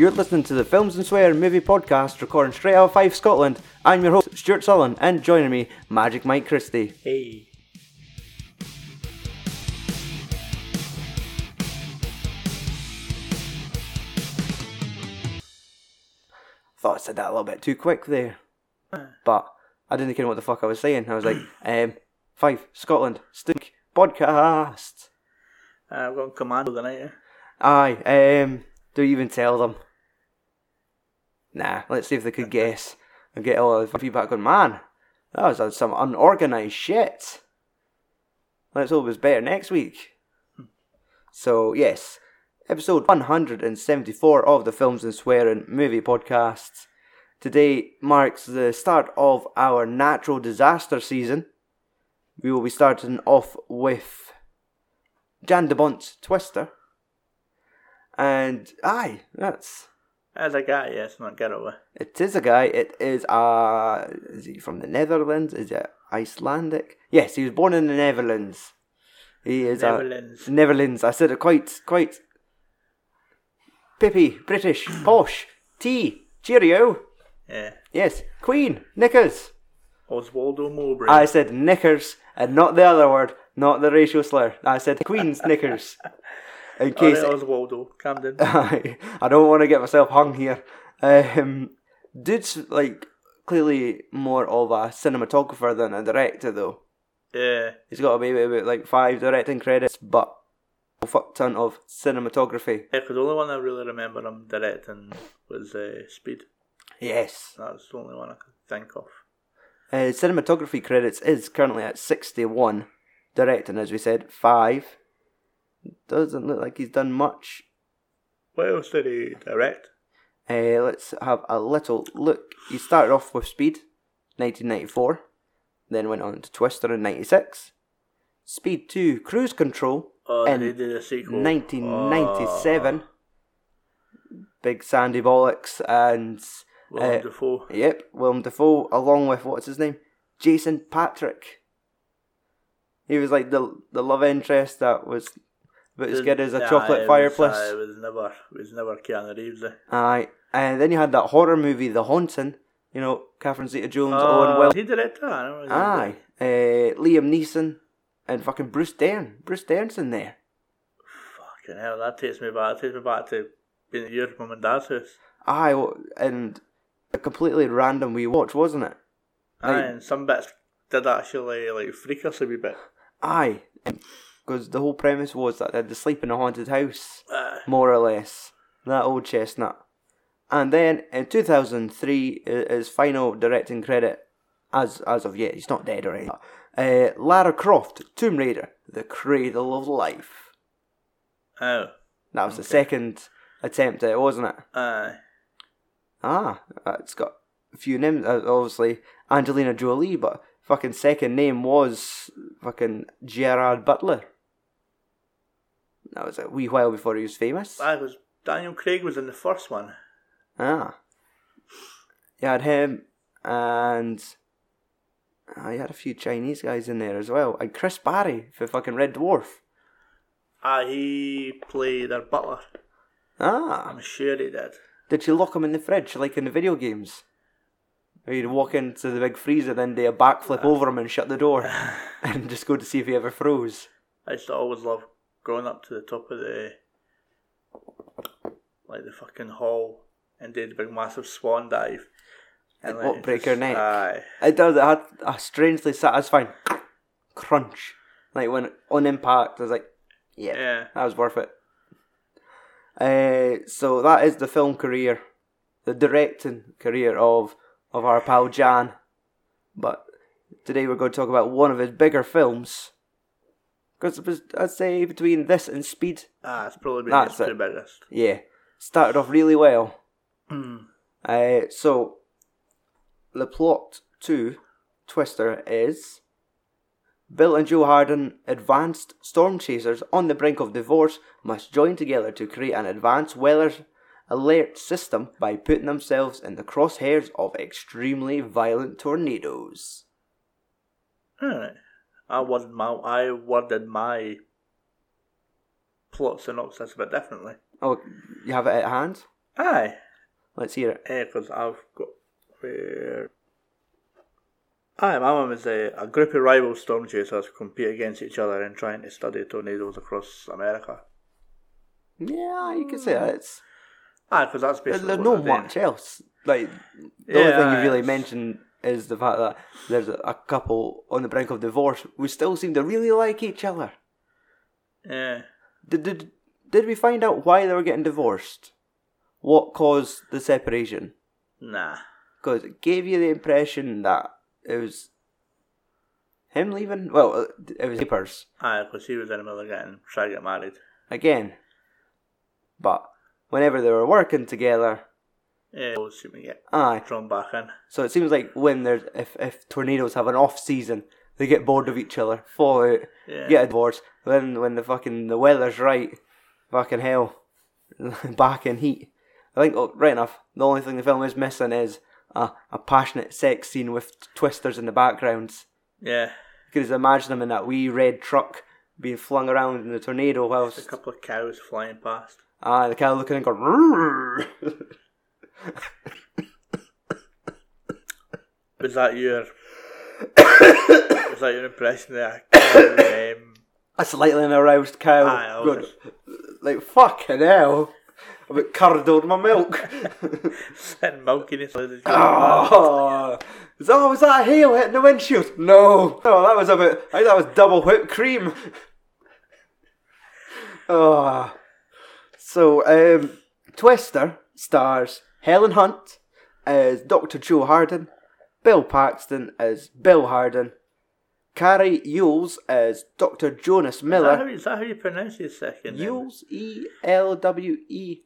You're listening to the Films and Swear movie podcast recording straight out of Fife Scotland. I'm your host, Stuart Sullen, and joining me, Magic Mike Christie. Hey. Thought I said that a little bit too quick there. But I didn't know what the fuck I was saying. I was like, um, Fife, Scotland, Stink, podcast. Uh, I've got commando tonight. Eh? Aye, um, do you even tell them? Nah, let's see if they could guess and get all the feedback on. Man, that was some unorganized shit. Let's hope it's better next week. Hmm. So, yes, episode 174 of the Films and Swearing movie podcast. Today marks the start of our natural disaster season. We will be starting off with Jan de Bont's Twister. And aye, that's As a guy, yes, not getaway. it is a guy. It is uh is he from the Netherlands? Is it Icelandic? Yes, he was born in the Netherlands. He is Netherlands. Uh, Netherlands. I said it quite quite pippy, British, posh, tea, cheerio. Yeah. Yes, Queen, knickers. Oswaldo Mowbray. I said knickers and not the other word, not the racial slur. I said Queen's knickers. In case Alright, Oswaldo, Camden. I don't want to get myself hung here. Um, dude's like clearly more of a cinematographer than a director, though. yeah. He's got maybe about like five directing credits, but a fuck ton of cinematography. Yeah, 'cause the only one I really remember him directing was uh, Speed. Yes, That's the only one I could think of. uh, cinematography credits is currently at sixty-one. Directing, as we said, five. Doesn't look like he's done much. What else did he direct? Uh, let's have a little look. He started off with Speed, 1994, then went on to Twister in 96, Speed 2 Cruise Control, Oh, And did he sequel? 1997, Big Sandy Bollocks, and Oh, Willem uh, Dafoe. yep, Willem Dafoe, along with what's his name, Jason Patric. He was like the the love interest that was about as good as a Nah, chocolate it was, fireplace. uh, It was never, it was never Keanu Reeves. eh? Aye, and then you had that horror movie, The Haunting. You know, Catherine Zeta-Jones, Owen Oh, Wilson. he directed that. I don't know if Aye, uh, Liam Neeson, and fucking Bruce Dern. Bruce Dern's in there. Fucking hell, that takes me back. That takes me back to being at your mum and dad's house. Aye, and a completely random wee watch, wasn't it? Aye, Aye. and some bits did actually like freak us a wee bit. Aye, because the whole premise was that they had to sleep in a haunted house, more or less. That old chestnut. And then in 2003, his final directing credit, as as of yet, he's not dead or anything. Uh, Lara Croft, Tomb Raider, The Cradle of Life. Oh, That was the second attempt at it, wasn't it? aye. Ah, uh, it's got a few names. Uh, obviously, Angelina Jolie, but fucking second name was fucking Gerard Butler. That was a wee while before he was famous. I was Daniel Craig was in the first one. Ah, you had him, and I had a few Chinese guys in there as well, and Chris Barrie for fucking Red Dwarf. Ah, he played their butler. Ah, I'm sure he did. did you lock him in the fridge like in the video games? Where you'd walk into the big freezer, then do a backflip over him and shut the door, and just go to see if he ever froze. I used to always love going up to the top of the like the fucking hall and did a big massive swan dive. And like, what, break your neck? Aye. It does. It had a strangely satisfying crunch. Like when on impact, I was like, yeah, Yeah. that was worth it. Uh, so that is the film career, the directing career of of our pal Jan. But today we're going to talk about one of his bigger films. Because it was, I'd say between this and Speed, Ah, it's probably been That's it. biggest. yeah, started off really well. Uh, so, the plot to Twister is Bill and Joe Harden, advanced storm chasers on the brink of divorce, must join together to create an advanced weather alert system by putting themselves in the crosshairs of extremely violent tornadoes. Alright. I wanted my I worded my plot synopsis a bit differently. Oh, you have it at hand? Aye. Let's hear it. because I've got where. Aye, my mum is a, a group of rival storm chasers compete against each other in trying to study tornadoes across America. Yeah, you could say that. It's Aye, because that's basically there's no much else. Like the Yeah, only thing you really mentioned is the fact that there's a, couple on the brink of divorce who still seem to really like each other. Yeah. Did did did we find out why they were getting divorced? What caused the separation? Nah. Because it gave you the impression that it was him leaving. Well, it was papers Aye, because he was in the middle of getting trying to get married. again. But whenever they were working together, See me get aye. drawn back in. So it seems like when there's if if tornadoes have an off season, they get bored of each other, fall out, Yeah. get a divorce. Then when the fucking the weather's right, fucking hell, back in heat. I think oh, right enough. The only thing the film is missing is a a passionate sex scene with twisters in the backgrounds. Yeah. You could just imagine them in that wee red truck being flung around in the tornado while A couple of cows flying past. ah the cow looking and going. Was that your. was that your impression there? um, a slightly aroused cow. Aye, I going, was- like fucking hell. A bit curdled my milk. milking it. oh, so was that a hail hitting the windshield? No, no, that was a bit. I think that was double whipped cream. oh, so um, Twister stars Helen Hunt as Dr. Joe Harden, Bill Paxton as Bill Harden, Cary Yules as Dr. Jonas Is that, how, Miller. is that how you pronounce his second name? Yules, E L W E.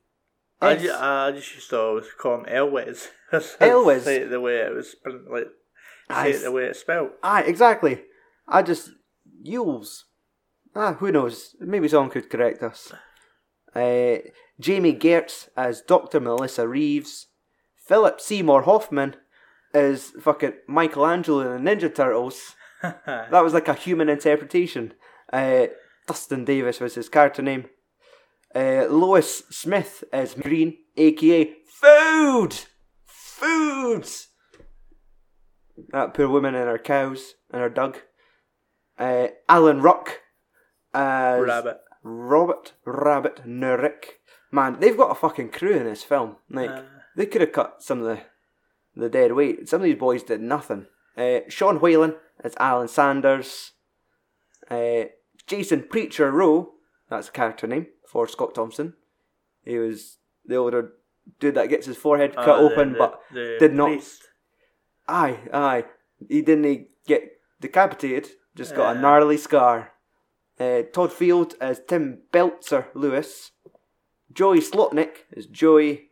I just, I just used to always call him Elwes. Elwes? say it the way it was, like, say it the way it's spelled. Aye, exactly. I just Yules. Ah, who knows? Maybe someone could correct us. Uh, Jami Gertz as Dr. Melissa Reeves. Philip Seymour Hoffman is fucking Michelangelo in the Ninja Turtles. That was like a human interpretation. Uh, Dustin Davis was his character name. Uh, Lois Smith as Green, aka Food! Food! That poor woman and her cows and her dog. Uh, Alan Ruck as Rabbit. Robert Rabbit Nurick. Man, they've got a fucking crew in this film. Like, Uh. they could have cut some of the the dead weight. Some of these boys did nothing. Uh, Sean Whalen as Alan Sanders. Uh, Jason Preacher Rowe, that's a character name for Scott Thomson. He was the older dude that gets his forehead cut Uh, the- open, the- but the did not. priest. Aye, aye. He didn't get decapitated, just got a gnarly scar. Uh, Todd Field as Tim Beltzer Lewis. Joey Slotnick as Joey.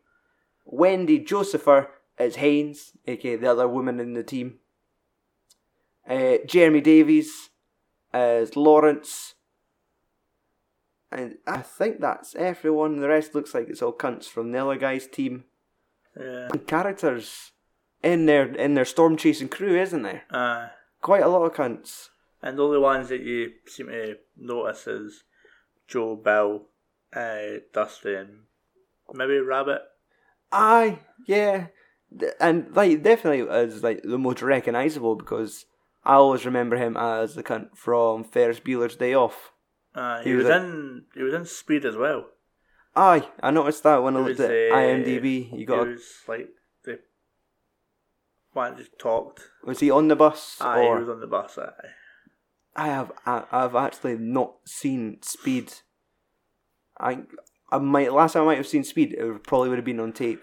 Wendy Josepher as Haynes, aka the other woman in the team. Uh, Jeremy Davies as Lawrence. And I think that's everyone. The rest looks like it's all cunts from the other guy's team. Yeah. Characters in their in their storm chasing crew, isn't there? Uh, Quite a lot of cunts. and the only ones that you seem to notice is Joe, Bill, uh, Dusty, and maybe Rabbit. Aye, yeah, and like definitely as like the most recognisable because I always remember him as the cunt from Ferris Bueller's Day Off. Uh, he, He was, was in he was in Speed as well. Aye, I noticed that when I looked was, at uh, IMDb. You got was like the just talked. was he on the bus Aye, or he was on the bus. Aye. I have I, I've actually not seen Speed. I I might last time I might have seen Speed. It probably would have been on tape.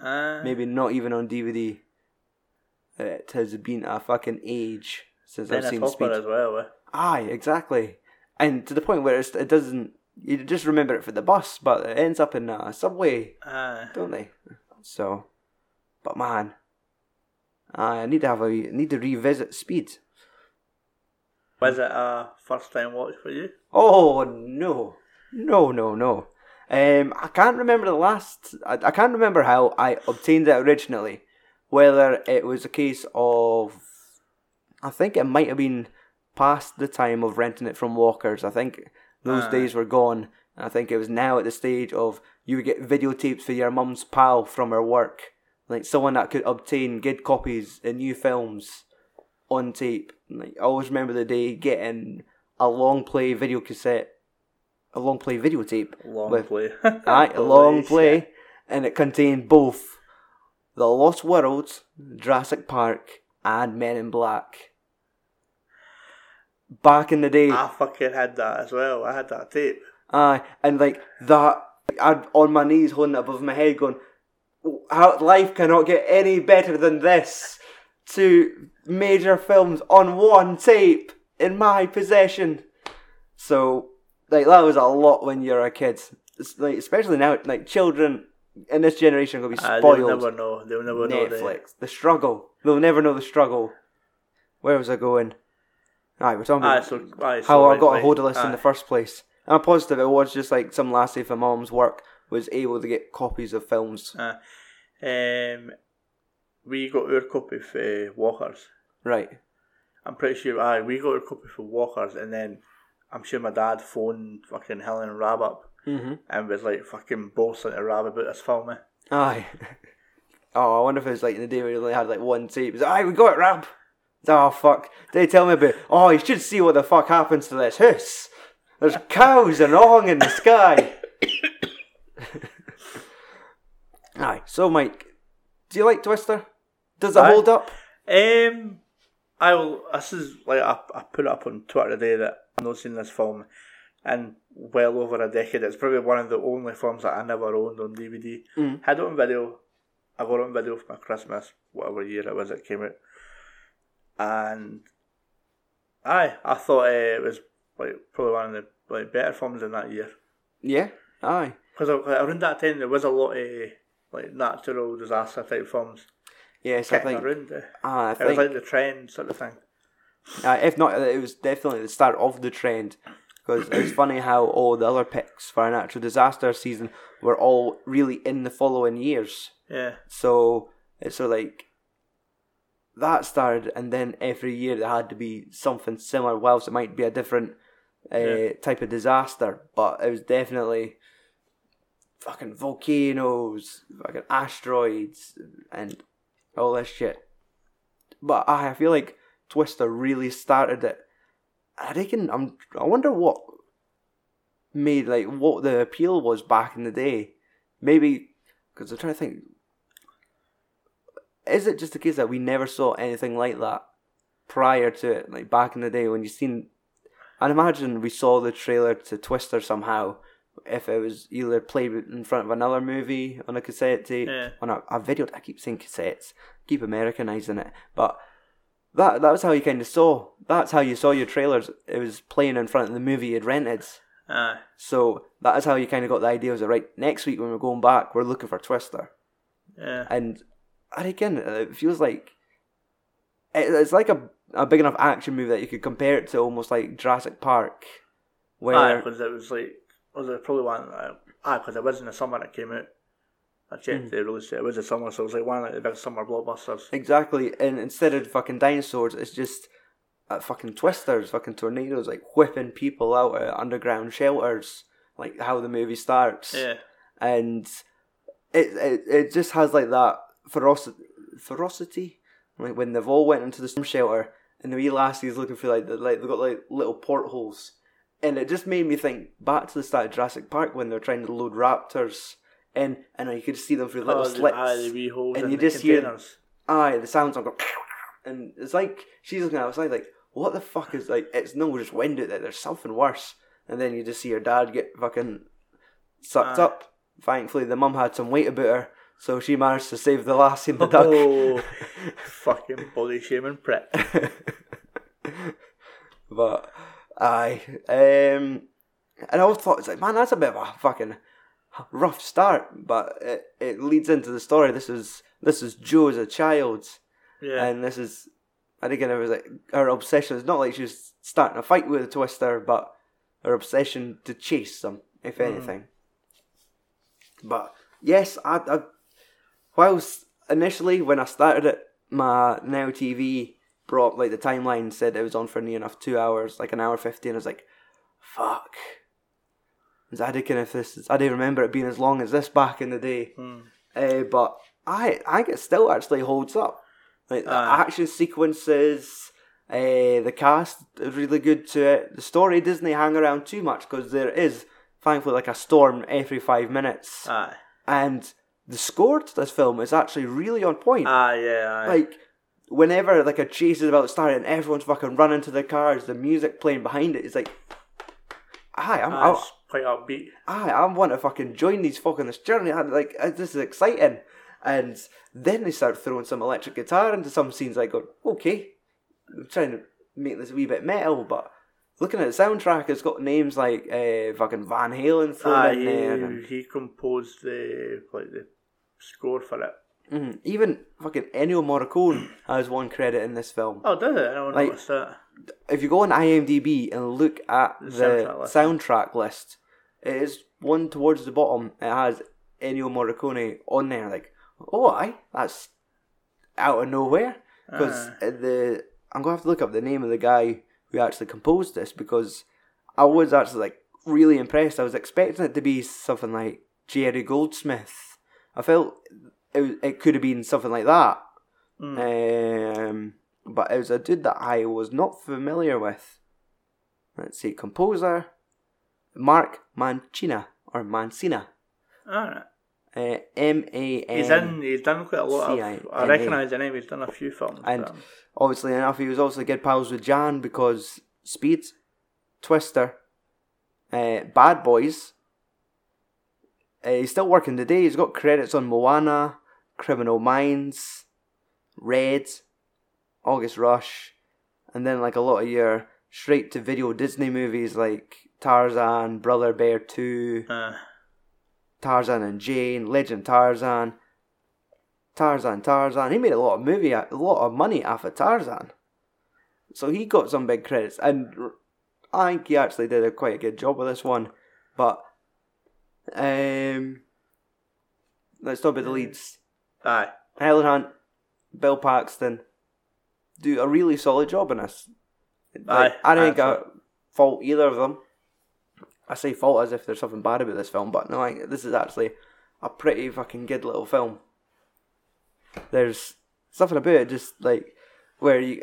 Uh, maybe not even on DVD. It has been a fucking age since I've seen Speed. as well. Eh? Aye, exactly. And to the point where it's, it doesn't, you just remember it for the bus, but it ends up in a subway, Uh, don't they? So, but man, I need to have a need to revisit Speed. Was it a first time watch for you? Oh no, no, no, no. Um, I can't remember the last. I, I can't remember how I obtained it originally. Whether it was a case of, I think it might have been past the time of renting it from Walkers. I think those Ah. days were gone, And I think it was now at the stage of you would get videotapes for your mum's pal from her work, like someone that could obtain good copies of new films on tape. Like I always remember the day getting a long play video cassette, a long play videotape Long with play. Aye, a long play, and it contained both The Lost World, Jurassic Park, and Men in Black. Back in the day, I fucking had that as well. I had that tape. aye, and like that, I'd on my knees holding it above my head, going, "How life cannot get any better than this." Two major films on one tape in my possession. So, like that was a lot when you're a kid. It's like especially now, like children in this generation are gonna be Uh, spoiled. they'll never know. They'll never know. The, Netflix, the struggle. They'll never know the struggle. Where was I going? Aye, we're talking aye, about so, aye, so how I right, got a hold of this in the first place. I'm positive it was just like some lassie from mom's work was able to get copies of films. Aye. Um, we got our copy for Walkers. Right. I'm pretty sure. Aye, we got our copy for Walkers, and then I'm sure my dad phoned fucking Helen and Rab up Mm-hmm. and was like fucking boasting to Rab about this film. eh. Aye. oh, I wonder if it was like in the day where we only had like one tape. It's like, Aye, we got it, Rab. Oh fuck! They tell me about. Oh, you should see what the fuck happens to this house. There's cows and ong in the sky. Aye. So, Mike, do you like Twister? Does it Aye. hold up? Um, I will. This is like I, I put it up on Twitter today that I've not seen this film in well over a decade. It's probably one of the only films that I never owned on DVD. Mm. Had it on video. I got it on video for my Christmas, whatever year it was it came out. And aye, I thought uh, it was like probably one of the like better films in that year. Yeah. Aye. Because around that time there was a lot of like natural disaster type films Yes, I think. around. Ah, I It was like the trend sort of thing. Uh, if not, it was definitely the start of the trend. Because it's funny how all the other picks for a natural disaster season were all really in the following years. Yeah. So it's of like that started, and then every year there had to be something similar. Whilst it might be a different uh, Yeah. type of disaster, but it was definitely fucking volcanoes, fucking asteroids, and all this shit. But I, I feel like Twister really started it. I reckon I'm. I wonder what made like what the appeal was back in the day. Maybe because I'm trying to think. Is it just the case that we never saw anything like that prior to it, like back in the day when you seen? I'd imagine we saw the trailer to Twister somehow. If it was either played in front of another movie on a cassette tape, Yeah. on a, a video, I keep saying cassettes, keep Americanizing it, but that that was how you kind of saw. That's how you saw your trailers. It was playing in front of the movie you'd rented. Aye. So that is how you kind of got the idea. Was it right next week when we're going back, we're looking for Twister, Yeah. and and again, it feels like it, it's like a a big enough action movie that you could compare it to almost like Jurassic Park, where because it was like was it probably one? Uh, aye, because it was in the summer it came out. I checked Mm. the release date. It was the summer, so it was like one of the big summer blockbusters. exactly, and instead of fucking dinosaurs, it's just uh, fucking twisters, fucking tornadoes, like whipping people out of underground shelters, like how the movie starts. Yeah. and it it, it just has like that ferocity, ferocity, like when they've all went into the storm shelter and the wee lassie's looking for like the, like they've got like little portholes, and it just made me think back to the start of Jurassic Park when they're trying to load raptors in, and you could see them through little Oh, slits. Aye, the wee holes and you just hear- Aye, the sounds are going, and it's like she's looking outside like, what the fuck is like? It's no just wind out there. There's something worse. And then you just see her dad get fucking sucked Aye. up. Thankfully, the mum had some weight about her, so she managed to save the lassie and the duck. Oh, fucking body shaming prick. but aye, um, and I always thought it's like, man, that's a bit of a fucking rough start, but it, it leads into the story. This is this is Joe as a child. Yeah. and this is I think it was like her obsession. It's not like she was starting a fight with a twister, but her obsession to chase them, if Mm. anything. But yes, I, I whilst initially when I started it, my Now TV brought like the timeline said it was on for near enough two hours, like an hour fifteen. I was like, fuck. I did kind of this. I didn't remember it being as long as this back in the day. Mm. Uh, but I I think it still actually holds up. Like the Aye. action sequences, uh, the cast is really good to it. The story doesn't hang around too much because there is thankfully like a storm every five minutes, Aye. and the score to this film is actually really on point. Aye, yeah, aye. like whenever like a chase is about to start and everyone's fucking running to the cars. The music playing behind it is like, hi, I'm. Aye, I'm it's quite upbeat. I I want to fucking join these fucking this journey. I'm like, uh, this is exciting. And then they start throwing some electric guitar into some scenes. I go, okay, I'm trying to make this a wee bit metal, but looking at the soundtrack, it's got names like uh, fucking Van Halen thrown Aye, in there. and- he, he composed the like the score for it. Mhm. Even fucking Ennio Morricone has one credit in this film. Oh, did it? I don't Like- notice that. If you go on IMDb and look at the, The soundtrack list. soundtrack list, it is one towards the bottom. It has Ennio Morricone on there. Like, oh, I that's out of nowhere because Aye. the I'm gonna have to look up the name of the guy who actually composed this because I was actually like really impressed. I was expecting it to be something like Jerry Goldsmith. I felt it it could have been something like that. Um, but it was a dude that I was not familiar with. Let's see, composer Mark Mancina or Mancina. Alright. Uh, M A N. He's in. He's done quite a lot of. C-I-N-A. I recognise the name. He's done a few films. And but- obviously enough, he was also good pals with Jan because Speed, Twister, uh, Bad Boys. Uh, he's still working today. He's got credits on Moana, Criminal Minds, Red, August Rush, and then like a lot of your straight to video Disney movies like Tarzan, Brother Bear 2, uh, Tarzan and Jane, Legend Tarzan, Tarzan, Tarzan. He made a lot of movie, a lot of money off of Tarzan. So he got some big credits, and I think he actually did a quite a good job with this one. But um, let's talk about the leads. Aye. Helen Hunt, Bill Paxton do a really solid job in this. Like, Aye, I don't think I fault either of them. I say fault as if there's something bad about this film, but no, I, this is actually a pretty fucking good little film. There's something about it, just like where you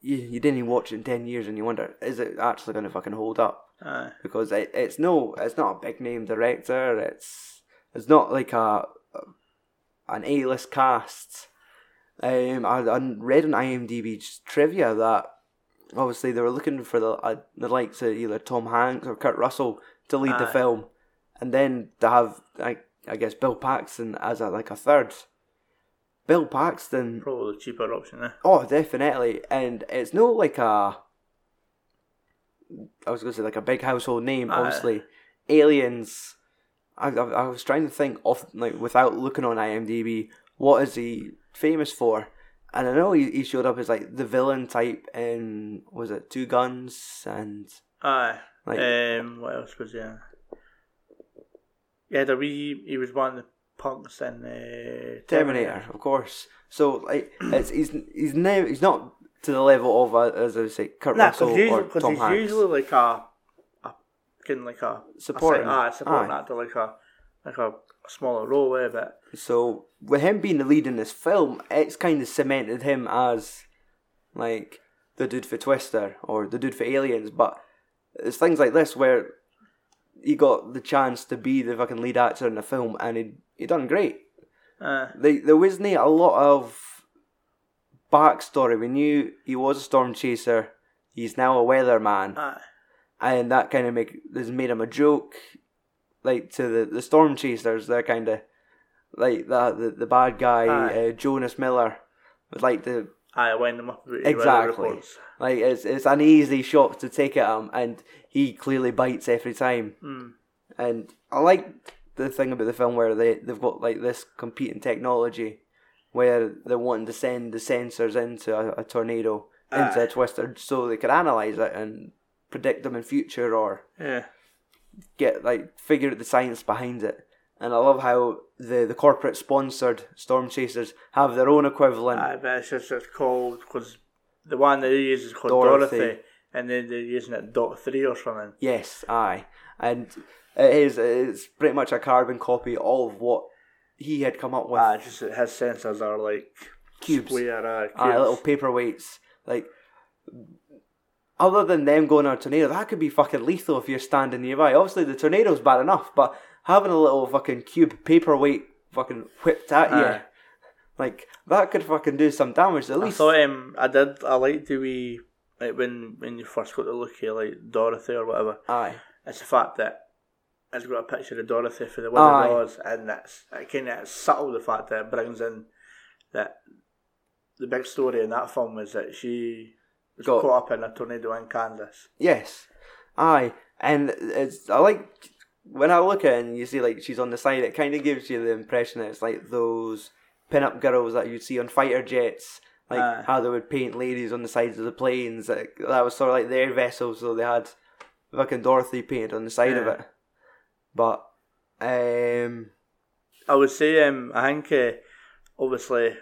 you, you didn't even watch it in ten years, and you wonder is it actually going to fucking hold up? Aye. because it, it's no it's not a big name director it's it's not like a, an A list cast. Um, I, I read on IMDb trivia that obviously they were looking for the uh, the likes of either Tom Hanks or Kurt Russell to lead the film, and then to have like I guess Bill Paxton as a like a third. Bill Paxton Probably the cheaper option. Eh? Oh, definitely. And it's no like a. I was going to say like a big household name. Aye. Obviously, Aliens. I, I I was trying to think of like without looking on IMDb, what is he famous for? And I know he, he showed up as like the villain type in was it Two Guns and Aye. like um, what else was there? Yeah, the wee. He was one of the punks in uh, Terminator, of course. So like it's he's he's now he's not to the level of uh, as I say Kurt Nah, Russell because or Tom he's Hanks. usually like a, kind like a Supporting. a, ah, supporting Aye. actor, like a like a smaller role, eh, but So with him being the lead in this film, it's kind of cemented him as like the dude for Twister or the dude for Aliens. But it's things like this where he got the chance to be the fucking lead actor in the film, and he he done great. uh, They, there wasn't a lot of backstory. We knew he was a storm chaser. He's now a weatherman aye. And that kind of make has made him a joke, like to the the storm chasers. They're kind of like the the, the bad guy uh, Jonas Miller would like to I wind them up. exactly like it's it's an easy shot to take at him, and he clearly bites every time. Mm. And I like the thing about the film where they they've got like this competing technology. Where they're wanting to send the sensors into a, a tornado, into a twister, so they could analyze it and predict them in future or Yeah. get like figure out the science behind it. And I love how the the corporate sponsored storm chasers have their own equivalent. Aye, but it's just it's called because the one that he uses is called Dorothy. Dorothy. and then they're using it dot three or something. Yes, aye, and it is it's pretty much a carbon copy of what he had come up with. Ah, just his sensors are like Cubes. square, uh, cubes. Aye, little paperweights. Like, other than them going on a tornado, that could be fucking lethal if you're standing nearby. Obviously, the tornado's bad enough, but having a little fucking cube paperweight fucking whipped at you, like that could fucking do some damage. At I least, thought um, I did. I liked the wee like when when you first got to look at like Dorothy or whatever. aye, It's the fact that it's got a picture of Dorothy for the. Wizard of Oz, and that's it kind of subtle the fact that it brings in that the big story in that film is that she was Got- caught up in a tornado in Kansas. yes, aye, and it's I like when I look at it and you see like she's on the side. It kind of gives you the impression that it's like those pin-up girls that you'd see on fighter jets. Like Aye. how they would paint ladies on the sides of the planes. Like, that was sort of like their vessels, so they had fucking Dorothy painted on the side of it. But um, I would say um, I think uh, obviously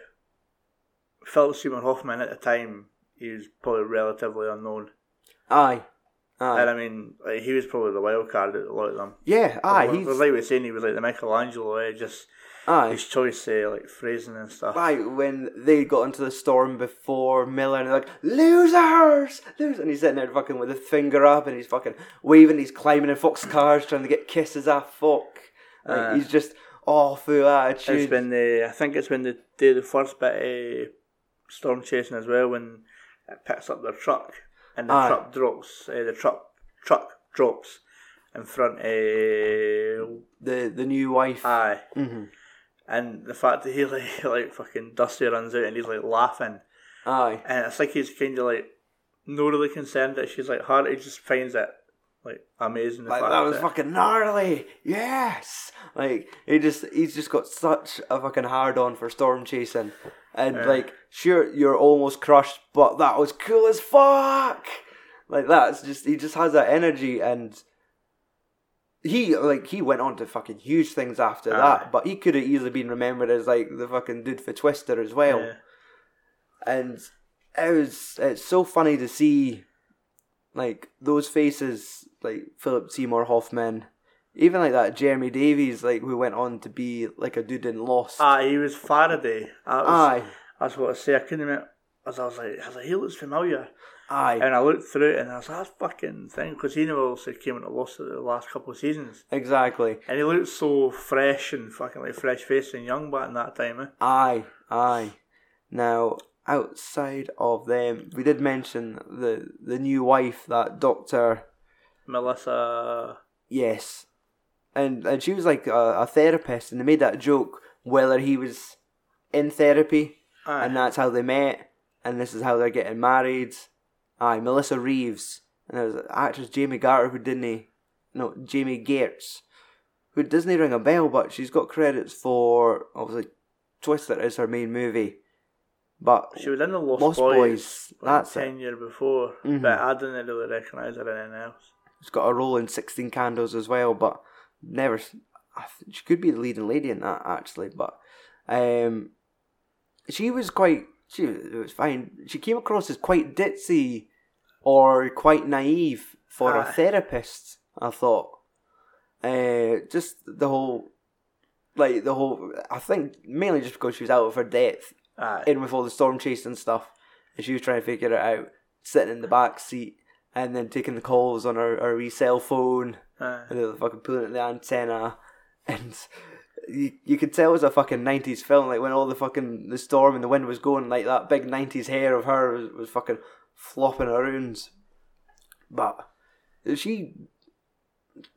Philip Seymour Hoffman at the time he was probably relatively unknown, aye, aye, and I mean like, he was probably the wild card of a lot of them. yeah, aye, Like, he's like we were saying, he was like the Michelangelo, eh, just aye. his choice, uh, like phrasing and stuff. Aye, when they got into the storm before Miller, and they're like, losers! Losers! And he's sitting there fucking with his finger up, and he's fucking waving, he's climbing in Fox cars, trying to get kisses off fuck. Like, Uh, he's just all full attitude. It's when the I think it's when they do the first bit of storm chasing as well when it picks up their truck and the Aye. truck drops. Uh, the truck truck drops in front of the, the new wife. aye, hmm and the fact that he like like fucking Dusty runs out and he's like laughing, Aye. and it's like he's kind of like not really concerned that she's like hurt. He just finds it like amazing. The Like fact that was fucking gnarly. Yes. Like he just he's just got such a fucking hard on for storm chasing. And Yeah. like sure you're almost crushed, but that was cool as fuck. Like that's just he just has that energy and he like he went on to fucking huge things after Aye. that, but he could have easily been remembered as like the fucking dude for Twister as well Yeah. and it was it's so funny to see like those faces like Philip Seymour Hoffman even like that Jeremy Davies like who went on to be like a dude in Lost Ah, he was Faraday. That was, aye That's what I say. I couldn't remember. As I was like, I was like, he looks familiar. aye And I looked through it and I was like, that's fucking thing. Because he never also came into Lost the last couple of seasons. exactly And he looked so fresh and fucking like fresh faced and young back in that time. Eh? aye aye now outside of them we did mention the the new wife that doctor Melissa. Yes, and and she was like a, a therapist, and they made that joke whether he was in therapy, Aye. and that's how they met, and this is how they're getting married. Aye, Melissa Reeves, and there was actress Jamie Garter who didn't he, no Jamie Gates, who doesn't ring a bell, but she's got credits for obviously Twister is her main movie, but she was in the Lost, Lost Boys, Boys, like that's 10 year before. Mhm. But I didn't really recognise her in anything else. She's got a role in Sixteen Candles as well, but never. She could be the leading lady in that actually, but um, she was quite. She it was fine. She came across as quite ditzy or quite naive for a therapist. I thought. Uh, just the whole, like the whole. I think mainly just because she was out of her depth Aye. in with all the storm chasing and stuff, and she was trying to figure it out, sitting in the back seat and then taking the calls on her, her wee cell phone Aye. and then fucking pulling at the antenna, and you you could tell it was a fucking nineties film. Like when all the fucking the storm and the wind was going, like that big nineties hair of her was, was fucking flopping around. But she,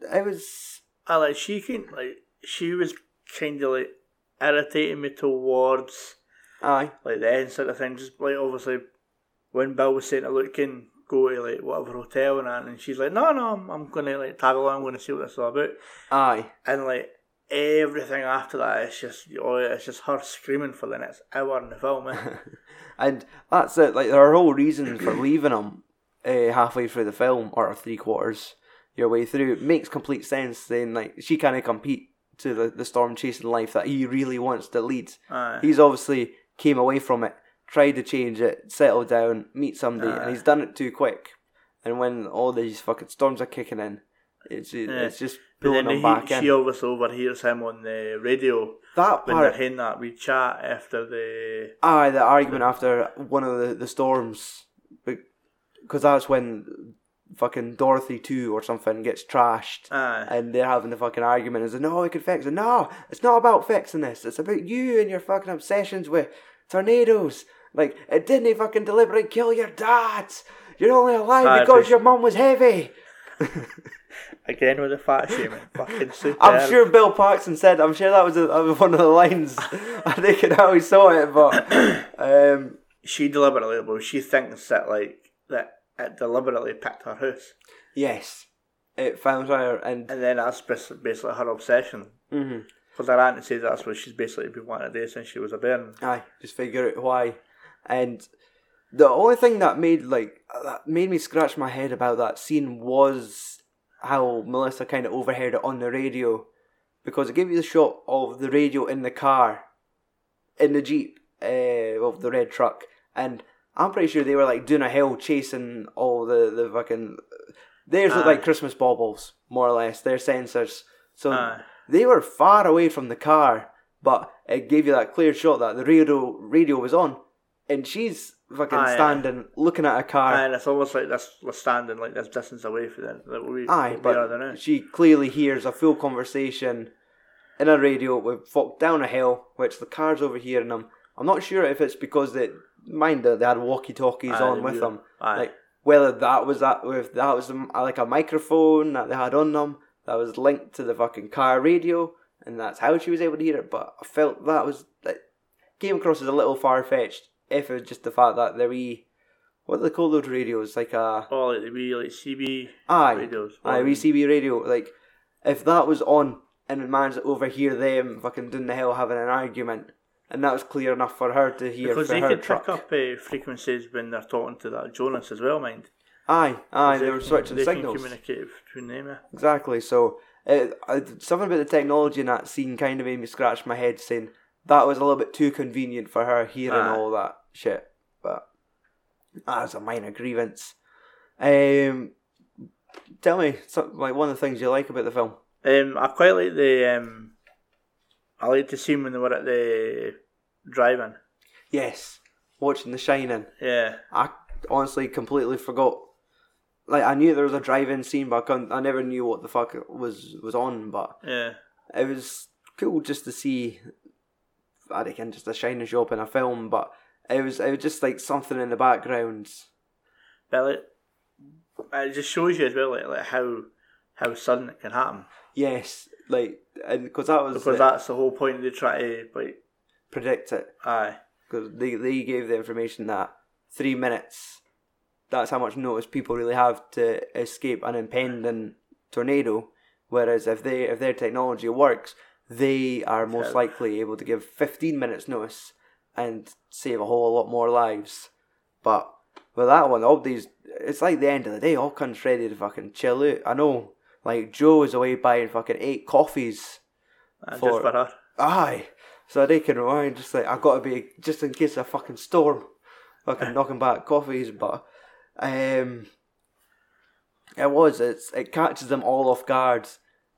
it was I like she can like she was kind of like irritating me towards aye like the end sort of thing. Just like obviously when Bill was saying to look and go to like whatever hotel and that, and she's like, no, no, I'm, I'm gonna like tag along. I'm gonna see what this is all about. aye And like everything after that, it's just oh, it's just her screaming for the next hour in the film. Eh? and that's it. Like there are whole reasons for leaving him uh, halfway through the film or three quarters your way through makes complete sense. Saying like she can't compete to the, the storm chasing life that he really wants to lead. Aye. He's obviously came away from it, tried to change it, settle down, meet somebody, Aye. and he's ah. done it too quick. and when all these fucking storms are kicking in, it's it, Yeah. it's just pulling them he, back she in. obviously overhears him on the radio That when they're having that we chat after the. aye, the argument after one of the, the storms, because that's when fucking Dorothy two or something gets trashed. And they're having the fucking argument. Is no, we can fix it. No, it's not about fixing this. It's about you and your fucking obsessions with tornadoes. Like it didn't fucking deliberately kill your dad. You're only alive because your mum was heavy. Again with the fat shaming. Fucking super. I'm sure Bill Paxton said. I'm sure that was, a, that was one of the lines. I think it how he saw it, but um, She deliberately, well, she thinks that, like, that it deliberately picked her house. yes, it found her and And then that's bas- basically her obsession. mhm. Because her auntie says that's what she's basically been wanting to do since she was a bairn. Aye, just figure out why. And the only thing that made like that made me scratch my head about that scene was how Melissa kind of overheard it on the radio, because it gave you the shot of the radio in the car, in the jeep, uh, of the red truck, and I'm pretty sure they were like doing a hill chasing all the the fucking. Theirs look Aye. like Christmas baubles, more or less. Their sensors, so Aye. they were far away from the car, but it gave you that clear shot that the radio radio was on, and she's fucking Aye, standing looking at a car. And it's almost like this, we're standing like this distance away from them. Like we, Aye, we are there now. but she clearly hears a full conversation in a radio with folk down a hill, which the car's overhearing them. I'm not sure if it's because they mind that they had walkie talkies on with them, Aye. like whether that was that if that was um, like a microphone that they had on them that was linked to the fucking car radio, and that's how she was able to hear it. But I felt that was like came across as a little far fetched. If it was just the fact that the wee what do they call those radios like a Oh, like the wee like CB aye radios. Aye, Oh, we CB radio. Like, if that was on and it managed to overhear them fucking doing the hell having an argument, and that was clear enough for her to hear Because they could truck. pick up uh, frequencies when they're talking to that Jonas as well, mind. Aye, aye, they were switching they signals. can communicate between them. eh? Exactly. So, it, I, something about the technology in that scene kind of made me scratch my head, saying that was a little bit too convenient for her hearing Aye. all that shit. But that's a minor grievance. Um, tell me, some, like one of the things you like about the film. Um, I quite like the. Um, I like the scene when they were at the driving. Yes, watching The Shining. Yeah, I honestly completely forgot. Like I knew there was a drive-in scene, but I, couldn't, I never knew what the fuck it was was on. But yeah. it was cool just to see. I reckon just a shining shop in a film, but it was it was just like something in the background. But like, it just shows you as well, like, like how how sudden it can happen. Yes, like and because that was Because the- that's the whole point. They try to like, predict it aye, because they they gave the information that three minutes. That's how much notice people really have to escape an impending tornado. Whereas if they if their technology works, they are most likely able to give fifteen minutes notice and save a whole lot more lives. But with that one, all these it's like the end of the day. All cunts ready to fucking chill out. I know, like Joe is away buying fucking eight coffees. and For- just for her. Aye. So they can rewind just like I gotta be just in case of a fucking storm. Fucking knocking back coffees, but um it was, it's it catches them all off guard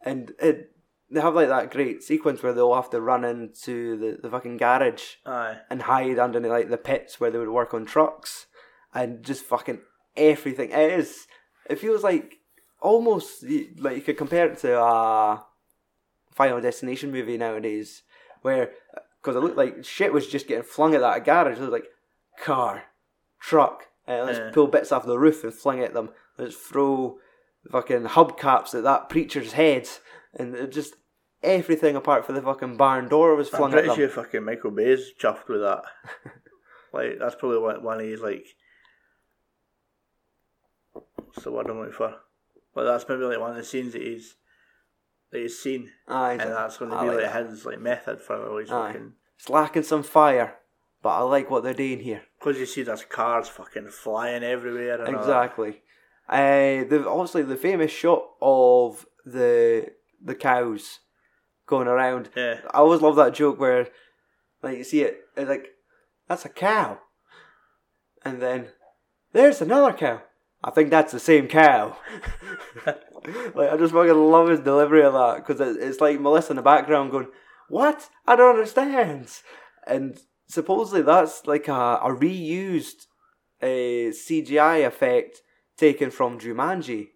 and it they have like that great sequence where they'll have to run into the, the fucking garage Aye, and hide underneath like the pits where they would work on trucks and just fucking everything. It is. It feels like almost like you could compare it to a Final Destination movie nowadays, where because it looked like shit was just getting flung at that garage. It was like car, truck, uh, let's Yeah. pull bits off the roof and fling at them. Let's throw fucking hubcaps at that preacher's head, and it just everything apart from the fucking barn door was I'm flung at pretty them. sure fucking Michael Bay's chuffed with that. like that's probably one one of his like. What's the word I'm looking for? But that's maybe like one of the scenes that he's that he's seen, Aye, and that's going to be like like, his like method for all his Aye. fucking. It's lacking some fire, but I like what they're doing here. Because you see there's cars fucking flying everywhere. And all that. Exactly. Uh, the obviously the famous shot of the the cows going around. Yeah, I always love that joke where, like, you see it, it's like, that's a cow, and then there's another cow. I think that's the same cow. like I just fucking love his delivery of that because it, it's like Melissa in the background going, "What? I don't understand." And supposedly that's like a, a reused uh, a CGI effect taken from Jumanji,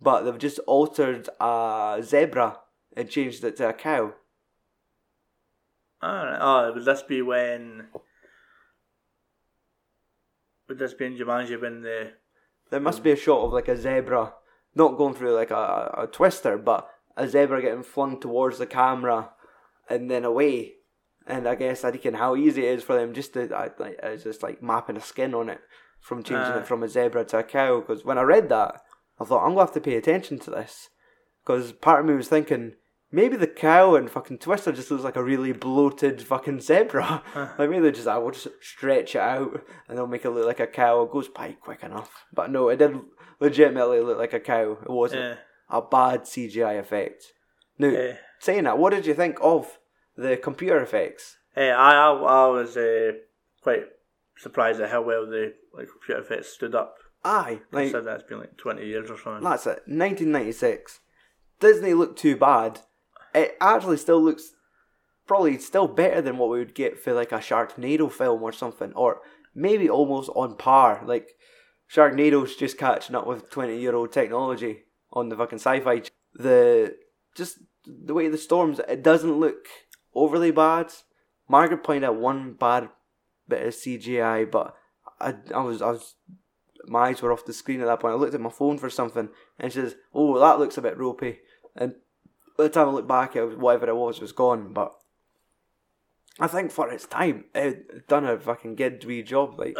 but they've just altered a zebra and changed it to a cow. Alright. Oh, would this be when? Would this be in Jumanji when the? There must be a shot of like a zebra, not going through like a, a twister, but a zebra getting flung towards the camera and then away. And I guess I reckon how easy it is for them just to I, like it's just like mapping a skin on it from changing Aye. it uh. from a zebra to a cow. Because when I read that, I thought I'm gonna have to pay attention to this. Because part of me was thinking maybe the cow and fucking Twister just looks like a really bloated fucking zebra. like maybe they just I will just stretch it out and they'll make it look like a cow. It goes by quick enough. But no, it did legitimately look like a cow. It wasn't Yeah. a bad CGI effect. Now, Yeah. saying that, what did you think of the computer effects? Hey, I I, I was uh, quite surprised at how well the like computer effects stood up. Aye, I like said that's been like twenty years or something. that's it. 1996. Disney looked too bad. It actually still looks probably still better than what we would get for like a Sharknado film or something, or maybe almost on par. Like Sharknado's just catching up with 20 year old technology on the fucking sci-fi. The just the way the storms, it doesn't look overly bad. Margaret pointed out one bad bit of CGI, but I, I was I was my eyes were off the screen at that point. I looked at my phone for something, and she says, "Oh, that looks a bit ropey." And by the time I looked back, it was whatever it was was gone. But I think for its time, it done a fucking good wee job. Like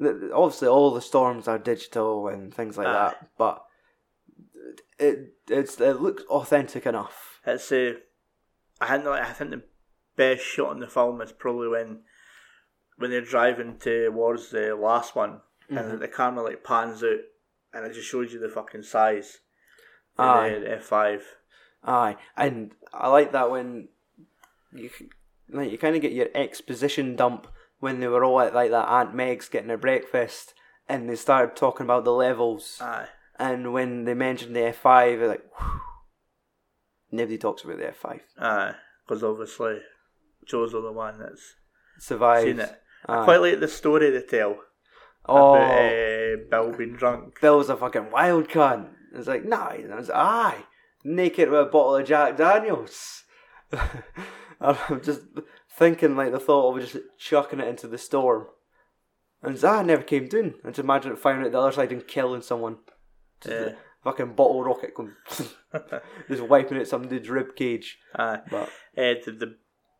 th- obviously, all the storms are digital and things like Aye. that, but it it's it looks authentic enough. It's uh, I think I think the best shot in the film is probably when when they're driving towards the last one and mm-hmm. the camera like pans out and it just shows you the fucking size. of Aye. F five. Aye, and I like that when you like you kind of get your exposition dump when they were all at like that Aunt Meg's getting her breakfast, and they started talking about the levels, Aye. and when they mentioned the F five, they're like, whew, nobody talks about the F five. Aye. Because obviously Jo's the one that's Survived. seen it. I quite like the story they tell Oh, about uh, Bill being drunk. Bill's a fucking wild cunt. It's like, nah, and I was like, aye, naked with a bottle of Jack Daniels. I'm just thinking like the thought of just chucking it into the storm. And it's, ah, never came down. I just imagine it firing it the other side and killing someone. Just Yeah. fucking bottle rocket going, just wiping out some dude's rib cage. Aye. But uh, the, the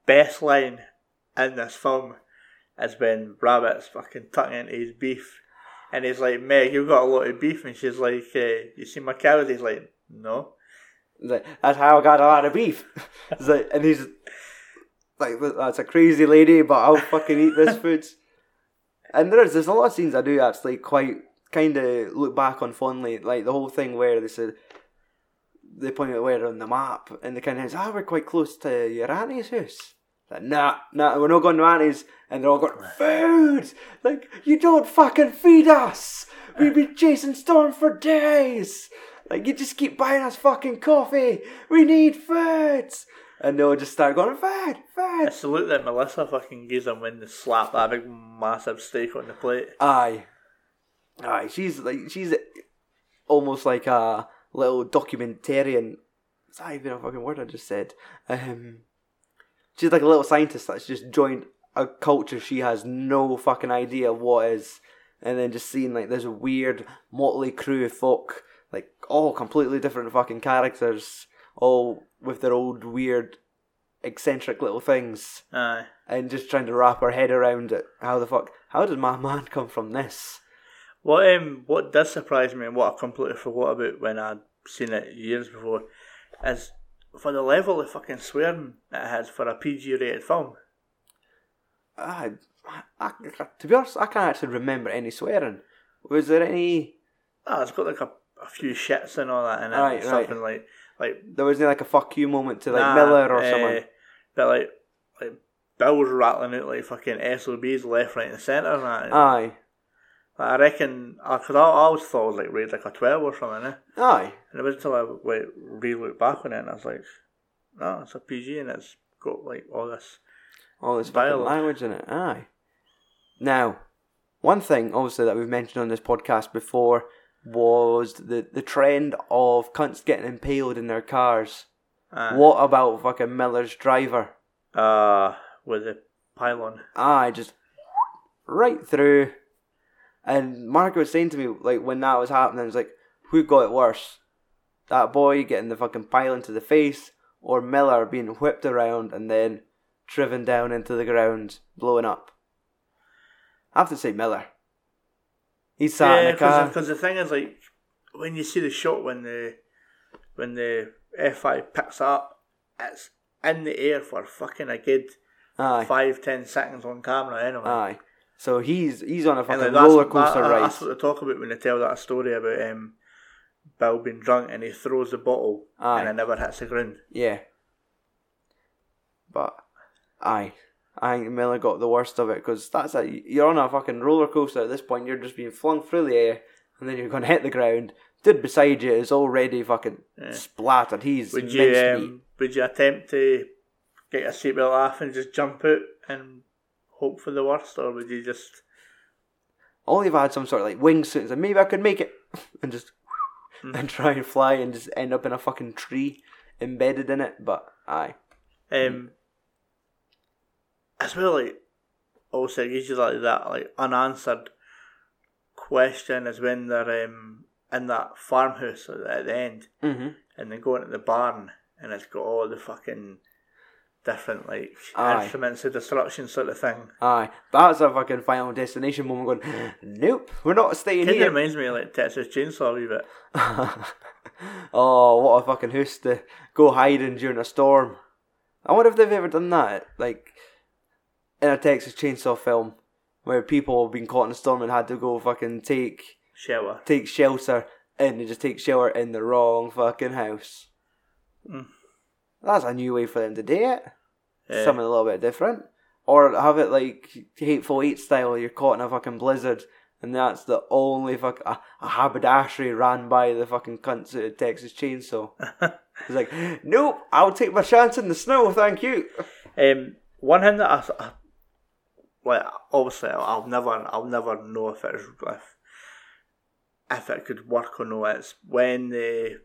best line in this film is when Rabbit's fucking tucking into his beef. And he's like, Meg, you've got a lot of beef. And she's like, uh, you see my cows? He's like, no. It's like, that's how I got a lot of beef. It's like, and he's like, that's a crazy lady, but I'll fucking eat this food. And there's there's a lot of scenes I do actually quite kind of look back on fondly, like the whole thing where they said they point out where on the map, and they kind of say, "Ah, we're quite close to your auntie's house." Like, nah, nah, we're not going to auntie's, and they're all going food. Like, you don't fucking feed us. We've been chasing storm for days. Like, you just keep buying us fucking coffee. We need food. And they'll just start going, food, the look that Melissa fucking gives him when they slap that big massive steak on the plate. Aye, aye. She's like she's almost like a little documentarian. Is that even a fucking word I just said? Um, she's like a little scientist that's just joined a culture she has no fucking idea what is, and then just seeing like this weird motley crew of folk, like all completely different fucking characters, all with their old weird, eccentric little things Aye. and just trying to wrap her head around it. How the fuck? How did my man come from this? What um what does surprise me and what I completely forgot about when I'd seen it years before is for the level of fucking swearing that it has for a PG rated film. I, I, to be honest, I can't actually remember any swearing. Was there any? Ah, it's got like a, a few shits and all that in it. Right, and right. something like like There wasn't like a fuck you moment to like nah, Miller or eh, someone. But like like Bill's rattling out like fucking SOBs left, right and centre and that. Aye, I reckon, because I, I always thought it was like rated like a 12 or something, eh? Aye. And it wasn't until I like, re looked back on it and I was like, no, it's a PG and it's got like all this. All this Dialogue. language in it. Aye. Now, one thing obviously that we've mentioned on this podcast before was the the trend of cunts getting impaled in their cars. Uh, What about fucking Miller's driver? Uh, with a pylon. Aye, just right through. And Mark was saying to me, like, when that was happening, I was like, who got it worse? That boy getting the fucking pile into the face, or Miller being whipped around and then driven down into the ground, blowing up? I have to say Miller. He sat in Yeah, the car. because the thing is, like, when you see the shot when the when the F5 picks up, it's in the air for fucking a good Aye, five, ten seconds on camera anyway. aye. So he's he's on a fucking like, roller coaster that- ride. That's what they talk about when they tell that story about um, Bill being drunk and he throws the bottle Aye. and it never hits the ground. Yeah. But, aye. I think Miller got the worst of it because that's a you're on a fucking roller coaster at this point. You're just being flung through the air and then you're going to hit the ground. Dude beside you is already fucking splattered. He's Would you um, would you attempt to get your seatbelt off and just jump out and hope for the worst, or would you just Only if I had some sort of like wingsuit, and maybe I could make it and just Hmm. and try and fly and just end up in a fucking tree embedded in it. But aye, um? As well, like also you like that like unanswered question is when they're um in that farmhouse at the, at the end mm-hmm. and they go into the barn and it's got all the fucking different like Aye. instruments of destruction sort of thing. aye. That's a fucking final destination moment. Going, nope, we're not staying Kind of here. reminds me of like Texas Chainsaw a wee bit. oh, what a fucking hoose to go hiding during a storm. I wonder if they've ever done that, like in a Texas Chainsaw film, where people have been caught in a storm and had to go fucking take Shower. take shelter, and they just take shelter in the wrong fucking house. Mm. That's a new way for them to do it. Yeah. Something a little bit different, or have it like Hateful Eight style. You're caught in a fucking blizzard. And that's the only fuck a, a haberdashery ran by the fucking cunts at Texas Chainsaw. He's like, nope, I'll take my chance in the snow, thank you. Um, one thing that I, I like, obviously, I'll, I'll never, I'll never know if it's if, if it could work or not. It's when the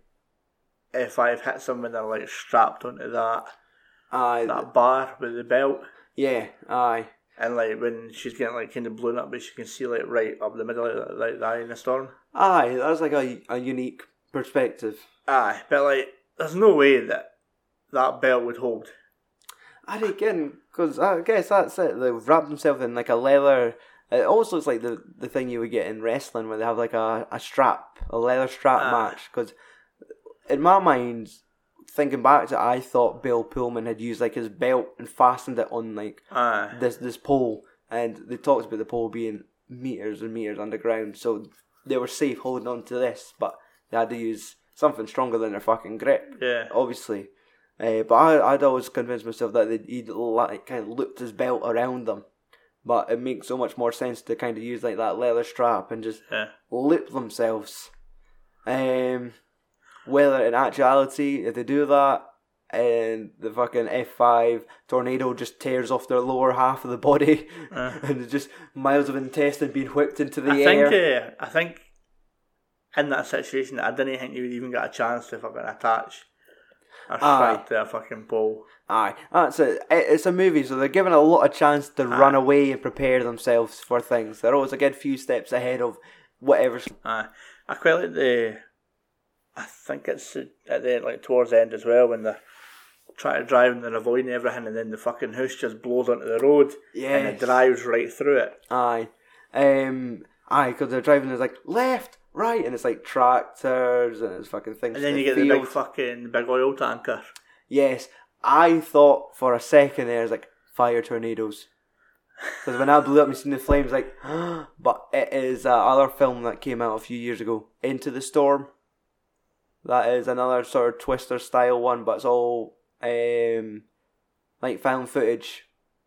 F I've them someone, they're like strapped onto that Aye, that bar with the belt, yeah, aye, and like when she's getting like kind of blown up, but she can see like right up the middle, like, like the eye in the storm. aye. That's like a, a unique perspective. Aye, but like, there's no way that that belt would hold. I again, because I guess that's it. They've wrapped themselves in like a leather. It almost looks like the the thing you would get in wrestling, where they have like a, a strap, a leather strap match. Because in my mind, thinking back to it, I thought Bill Pullman had used like his belt and fastened it on like Aye, this this pole, and they talked about the pole being meters and meters underground, so they were safe holding on to this, but they had to use something stronger than their fucking grip, yeah, obviously. Uh, but I, I'd always convinced myself that they'd, he'd like kind of looped his belt around them, but it makes so much more sense to kind of use like that leather strap and just yeah. loop themselves. Um, whether in actuality, if they do that, and the fucking F five tornado just tears off their lower half of the body, Uh. and just miles of intestine being whipped into the I air. think, uh, I think, in that situation, I didn't think you would even get a chance to fucking attach a Aye. strap to a fucking pole. Aye, that's it. It- It's a movie, so they're given a lot of chance to run away and prepare themselves for things. They're always a good few steps ahead of whatever. Aye. I quite like the. I think it's at the like towards the end as well when they're trying to drive and they're avoiding everything, and then the fucking house just blows onto the road and it drives right through it. Aye, um, aye, because they're driving. There's like left, right, and it's like tractors and it's fucking things. And then you get the big fucking big oil tanker. Yes, I thought for a second there was like fire tornadoes. Because when I blew up and seen the flames, like, but it is uh, other film that came out a few years ago, Into the Storm. That is another sort of twister style one, but it's all um like found footage.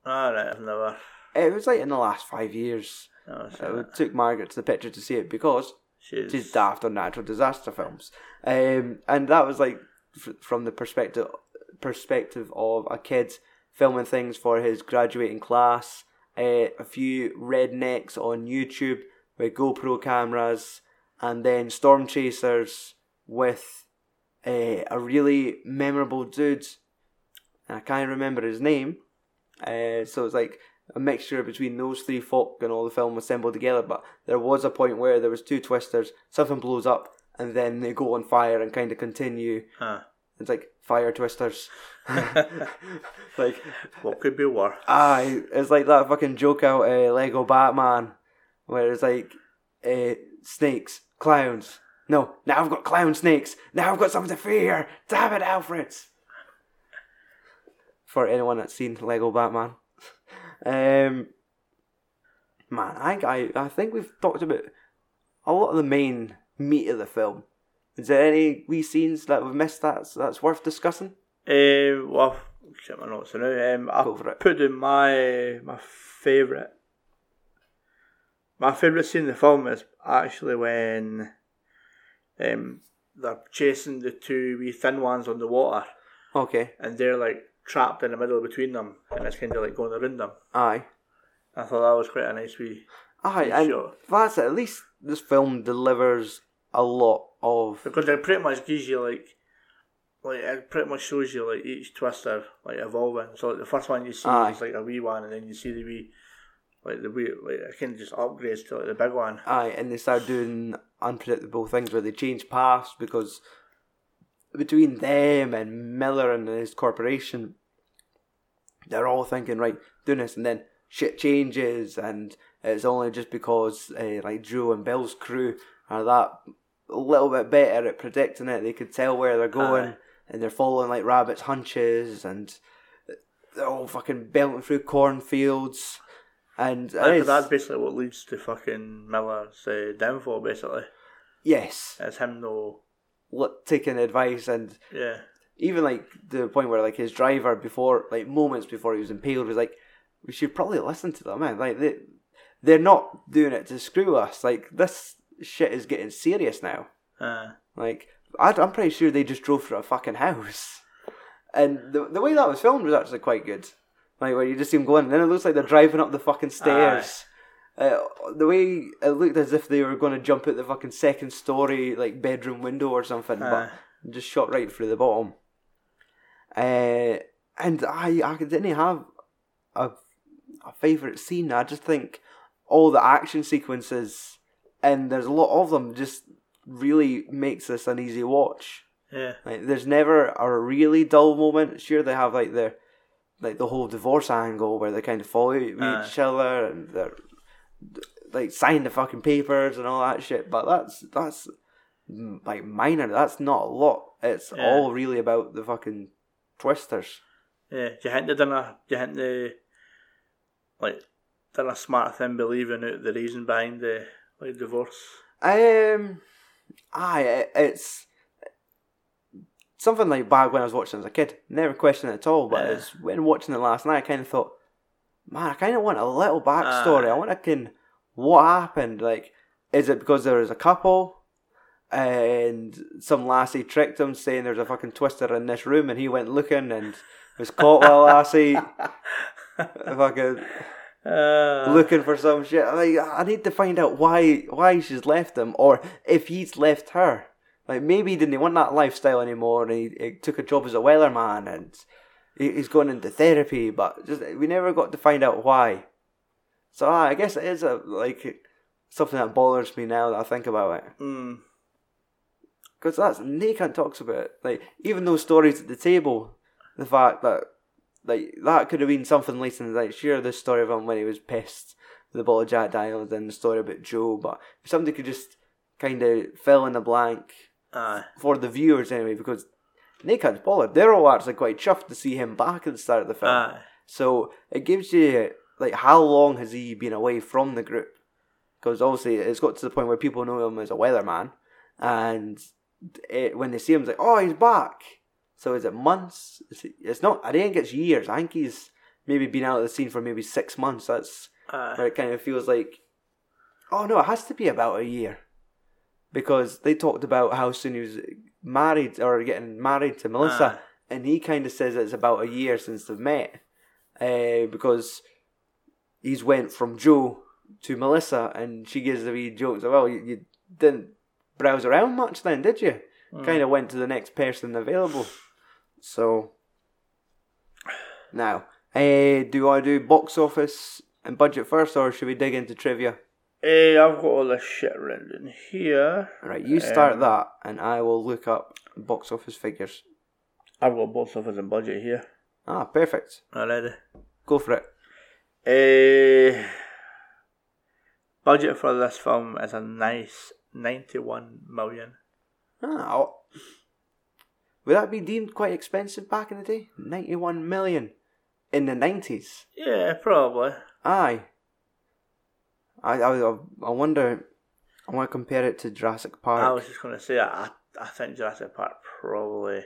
Alright, I've never. It was like in the last five years. No, it's I took Margaret to the picture to see it because she's, she's daft on natural disaster films, um, and that was like f- from the perspective perspective of a kid filming things for his graduating class. Uh, a few rednecks on YouTube with GoPro cameras, and then storm chasers with uh, a really memorable dude. And I can't remember his name. Uh, so it's like a mixture between those three folk and all the film assembled together. But there was a point where there was two twisters, something blows up, and then they go on fire and kind of continue. Huh. It's like fire twisters. like what could be worse? Aye, it's like that fucking joke out uh, Lego Batman, where it's like uh, snakes, clowns. No, now I've got clown snakes. Now I've got something to fear. Damn it, Alfred. For anyone that's seen Lego Batman, um, man, I, I I think we've talked about a lot of the main meat of the film. Is there any wee scenes that we've missed that's that's worth discussing? Uh, well, check my notes now. Um, I Go for it. put in my my favourite. My favourite scene in the film is actually when um, they're chasing the two wee thin ones on the water Okay, and they're like trapped in the middle between them and it's kind of like going around them. aye. I thought that was quite a nice wee. Aye, Yeah, and sure. that's it. At least this film delivers a lot of. Because it pretty much gives you like. Like it pretty much shows you like each twister like evolving. So like, the first one you see Aye. is like a wee one, and then you see the wee, like the wee like it kind of just upgrades to like the big one. Aye, and they start doing unpredictable things where they change paths because between them and Miller and his corporation, they're all thinking, right, doing this, and then shit changes, and it's only just because uh, like Drew and Bill's crew are that a little bit better at predicting it. They could tell where they're going, Aye. and they're following like rabbits' hunches, and they're all fucking belting through cornfields. And Aye, 'cause it's- that's basically what leads to fucking Miller's uh, downfall. Basically, yes, it's him no. li- taking advice and Yeah, even like the point where like his driver before like moments before he was impaled was like we should probably listen to them man. Like they they're not doing it to screw us. Like this shit is getting serious now. Uh, like I, I'm pretty sure they just drove through a fucking house. And the, the way that was filmed was actually quite good like where you just see them going and then it looks like they're driving up the fucking stairs. Uh, the way it looked as if they were going to jump out the fucking second story like bedroom window or something Aye. but just shot right through the bottom. Uh, and I I didn't have a a favorite scene. I just think all the action sequences and there's a lot of them just really makes this an easy watch. Yeah, like, there's never a really dull moment. Sure, they have like their like the whole divorce angle where they kind of follow each other and they're like sign the fucking papers and all that shit. But that's that's like minor. That's not a lot. It's Yeah. all really about the fucking twisters. yeah. Do you think they done a? Do you think they like done a smart thing believing out the reason behind the like divorce? Um, aye, it- it's something like back when I was watching as a kid. Never questioned it at all, but Yeah. it's when watching it last night, I kind of thought, man, I kind of want a little backstory. Aye. I want to can what happened. Like, is it because there was a couple? And some lassie tricked him, saying there's a fucking twister in this room, and he went looking and was caught by a lassie fucking Uh, looking for some shit. Like I need to find out why why she's left him, or if he's left her. Like maybe he didn't want that lifestyle anymore, and he, he took a job as a weatherman, and he, he's going into therapy. But just we never got to find out why. So ah, I guess it is a like something that bothers me now that I think about it. mm, Because that's Nathan talks about it. Like even those stories at the table, the fact that like that could have been something later in sure the story of him when he was pissed with the bottle of Jack Daniels and the story about Jo, but if somebody could just kind of fill in the blank aye, for the viewers anyway, because Nathan's bothered. They're all actually quite chuffed to see him back at the start of the film. aye, So it gives you like how long has he been away from the group? Because obviously it's got to the point where people know him as a weatherman, and it, when they see him, it's like, oh, he's back. So is it months? Is it, it's not. I think it's years. I think he's maybe been out of the scene for maybe six months. That's aye. where it kind of feels like Oh no, it has to be about a year, because they talked about how soon he was married or getting married to Melissa, Ah. and he kind of says it's about a year since they've met, uh, because he's went from Jo to Melissa, and she gives the wee jokes. Well, you, you didn't browse around much then, did you? Kind of went to the next person available. So now, uh, do I do box office and budget first, or should we dig into trivia? Eh, I've got all this shit written here. Right, you start Um, that, and I will look up box office figures. I've got box office and budget here Ah, perfect. already. Go for it. Eh, budget for this film is a nice 91 million. Ah, oh. would that be deemed quite expensive back in the day? Ninety-one million in the nineties. Yeah, probably. Aye. I, I I wonder. I want to compare it to Jurassic Park. I was just going to say, I, I think Jurassic Park probably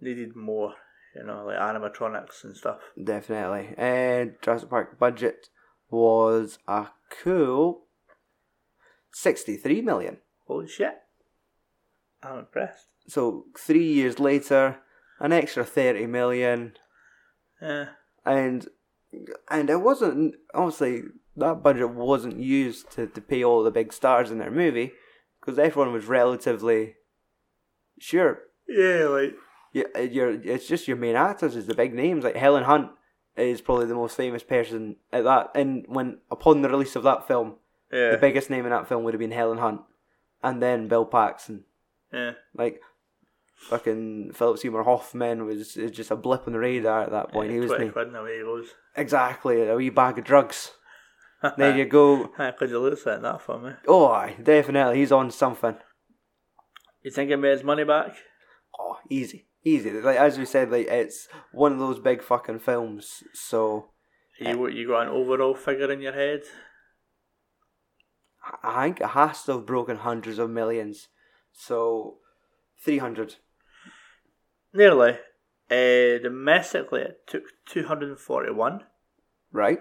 needed more, you know, like animatronics and stuff. Definitely. And Jurassic Park budget was a cool sixty-three million. Holy shit. I'm impressed. So three years later, an extra thirty million, Yeah. and and it wasn't obviously that budget wasn't used to, to pay all the big stars in their movie because everyone was relatively sure. Yeah, like, Yeah, you're it's just your main actors is the big names like Helen Hunt is probably the most famous person at that. And when upon the release of that film, yeah. the biggest name in that film would have been Helen Hunt, and then Bill Paxton. yeah. Like fucking Philip Seymour Hoffman was is just a blip on the radar at that point. he was 20 quid and away he goes. exactly a wee bag of drugs. There you go. Because you lose that in that film, eh? Oh, aye, definitely, he's on something. You think he made his money back? Oh, easy, easy. Like as we said, like it's one of those big fucking films. So You, you got an overall figure in your head? I think it has to have broken hundreds of millions. So three hundred. Nearly. Uh, domestically, it took 241, Right.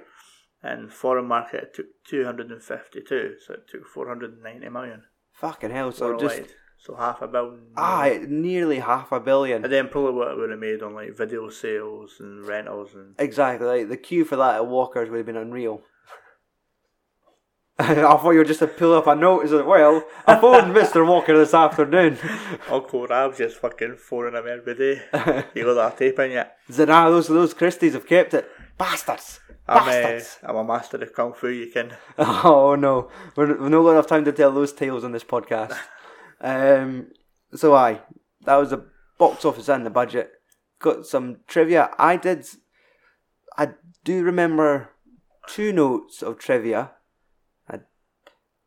And foreign market, it took 252, so it took 490 million. Fucking hell. So worldwide. just so half a billion. ah, nearly half a billion. And then probably what it would have made on like video sales and rentals and Exactly. Like the queue for that at Walker's would have been unreal. I thought you were just to pull up a note. As well, I phoned Mister Walker this afternoon. Uncle Rab's just fucking phoning him every day. You got that tape in yet? Said, ah, those those Christies have kept it. Bastards. I'm, uh, I'm a master of kung fu. You can. Oh no, we're, we're not got enough time to tell those tales on this podcast. Um, so I, that was the box office and the budget. Got some trivia. I did. I do remember two notes of trivia. I'm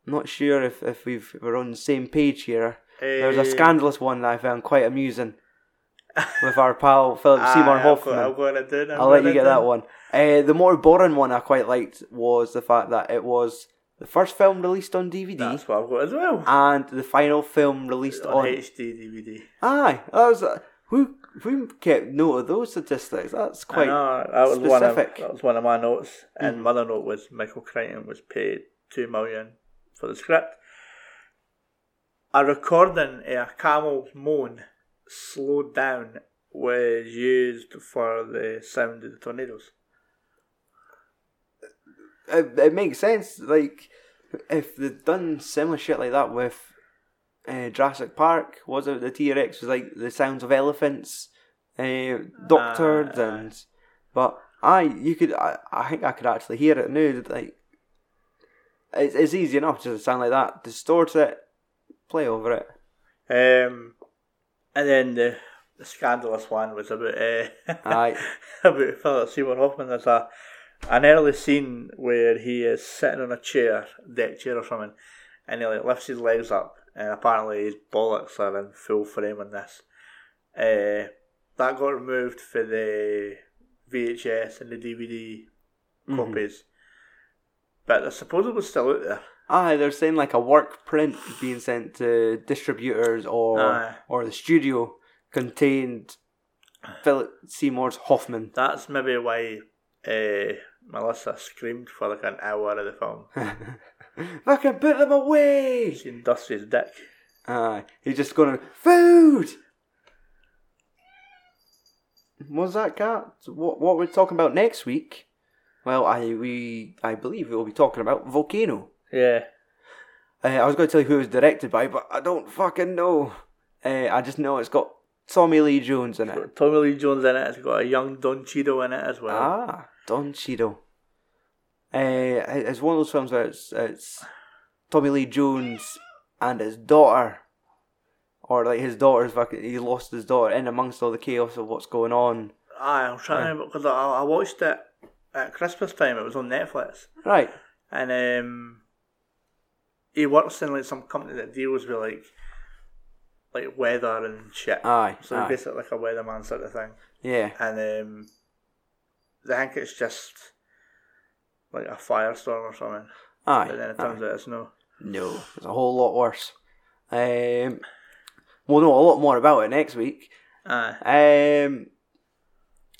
not sure if if we've if we're on the same page here. There's a Eh, scandalous one that I found quite amusing with our pal Philip Seymour aye, Hoffman. I'm going to do. I'll let you get that one. Uh, the more boring one I quite liked was the fact that it was the first film released on DVD That's what I've got as well. and the final film released on on. HD DVD. Aye, that was uh, who who kept note of those statistics. That's quite know, that was one of specific. that was one of my notes, and my other note was Michael Crichton was paid two million for the script. A recording of a camel's moan slowed down was used for the sound of the tornadoes. it, it makes sense. Like if they'd done similar shit like that with uh, Jurassic Park, was it the T Rex was like the sounds of elephants, uh, doctored Ah, and but I you could I, I think I could actually hear it now. Like it's it's easy enough just to sound like that. Distort it, play over it. Um, and then the, the scandalous one was about uh, about Philip Seymour Hoffman. There's a an early scene where he is sitting on a chair, deck chair or something, and he like lifts his legs up, and apparently his bollocks are in full frame on this. Uh, that got removed for the VHS and the DVD Mhm. copies, but I suppose it was still out there. Aye, they're saying like a work print being sent to distributors or Aye. or the studio contained Philip Seymour's Hoffman. That's maybe why uh, Melissa screamed for like an hour of the film. Fucking put them away! Seen Dusty's dick. Aye, he's just going, food! What's that, cat? What, what we're talking about next week? Well, I we I believe we'll be talking about Volcano. Yeah. Uh, I was going to tell you who it was directed by, but I don't fucking know. Uh, I just know it's got Tommy Lee Jones in it. Got Tommy Lee Jones in it. It's got a young Don Cheadle in it as well. Ah, Don Cheadle. Uh, it's one of those films where it's, it's Tommy Lee Jones and his daughter, or like his daughter's fucking. He lost his daughter in amongst all the chaos of what's going on. Aye, I'm trying to remember because I, I watched it at Christmas time. It was on Netflix, Right. and um, he works in like some company that deals with like like weather and shit. Aye. so aye. basically like a weatherman sort of thing. Yeah. And um, I think it's just like a firestorm or something. Aye. But then it aye. turns out it's no. No, it's a whole lot worse. Um, we'll know a lot more about it next week. Aye. Um,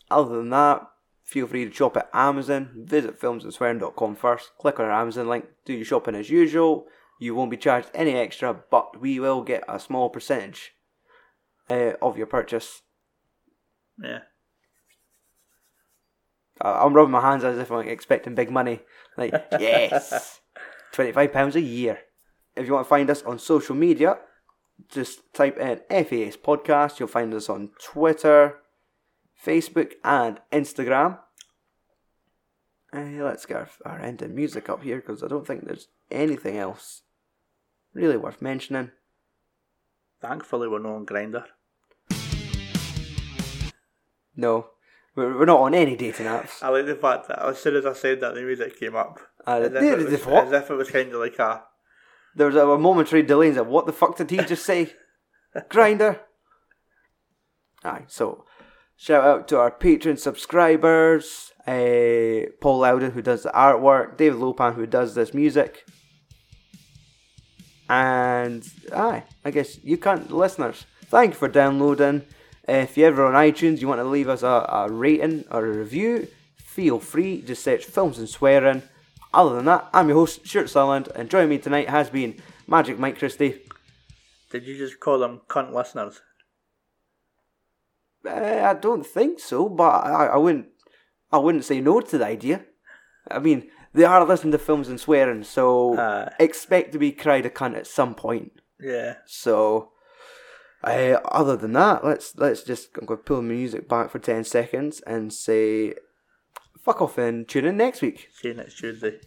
other than that, feel free to shop at Amazon. Visit filmsandswearing.com first. Click on our Amazon link. Do your shopping as usual. You won't be charged any extra, but we will get a small percentage uh, of your purchase. Yeah. I- I'm rubbing my hands as if I'm expecting big money. Like, yes, £25 a year. If you want to find us on social media, just type in FAS Podcast. You'll find us on Twitter, Facebook, and Instagram. Uh, let's get our, our ending music up here because I don't think there's anything else really worth mentioning. Thankfully, we're not on Grindr. No, we're, we're not on any dating apps. I like the fact that as soon as I said that, the music came up. Uh, As if, it was, what? as if it was kind of like a. There was a, a momentary delay and said, What the fuck did he just say? Grindr. Aye, so shout out to our Patreon subscribers, uh, Paul Loudon who does the artwork, David Lopan who does this music, and aye, I guess you can't listeners. Thank you for downloading. If you're ever on iTunes, you want to leave us a, a rating or a review, feel free. Just search films and swearing. Other than that, I'm your host, Stuart Sutherland, and joining me tonight has been Magic Mike Christie. Did you just call them cunt listeners? Uh, I don't think so, but I, I wouldn't. I wouldn't say no to the idea. I mean, they are listening to films and swearing, so Aye. expect to be cried a cunt at some point. Yeah. So, uh, other than that, let's let's just I'm going to pull the music back for ten seconds and say, fuck off and tune in next week. See you next Tuesday.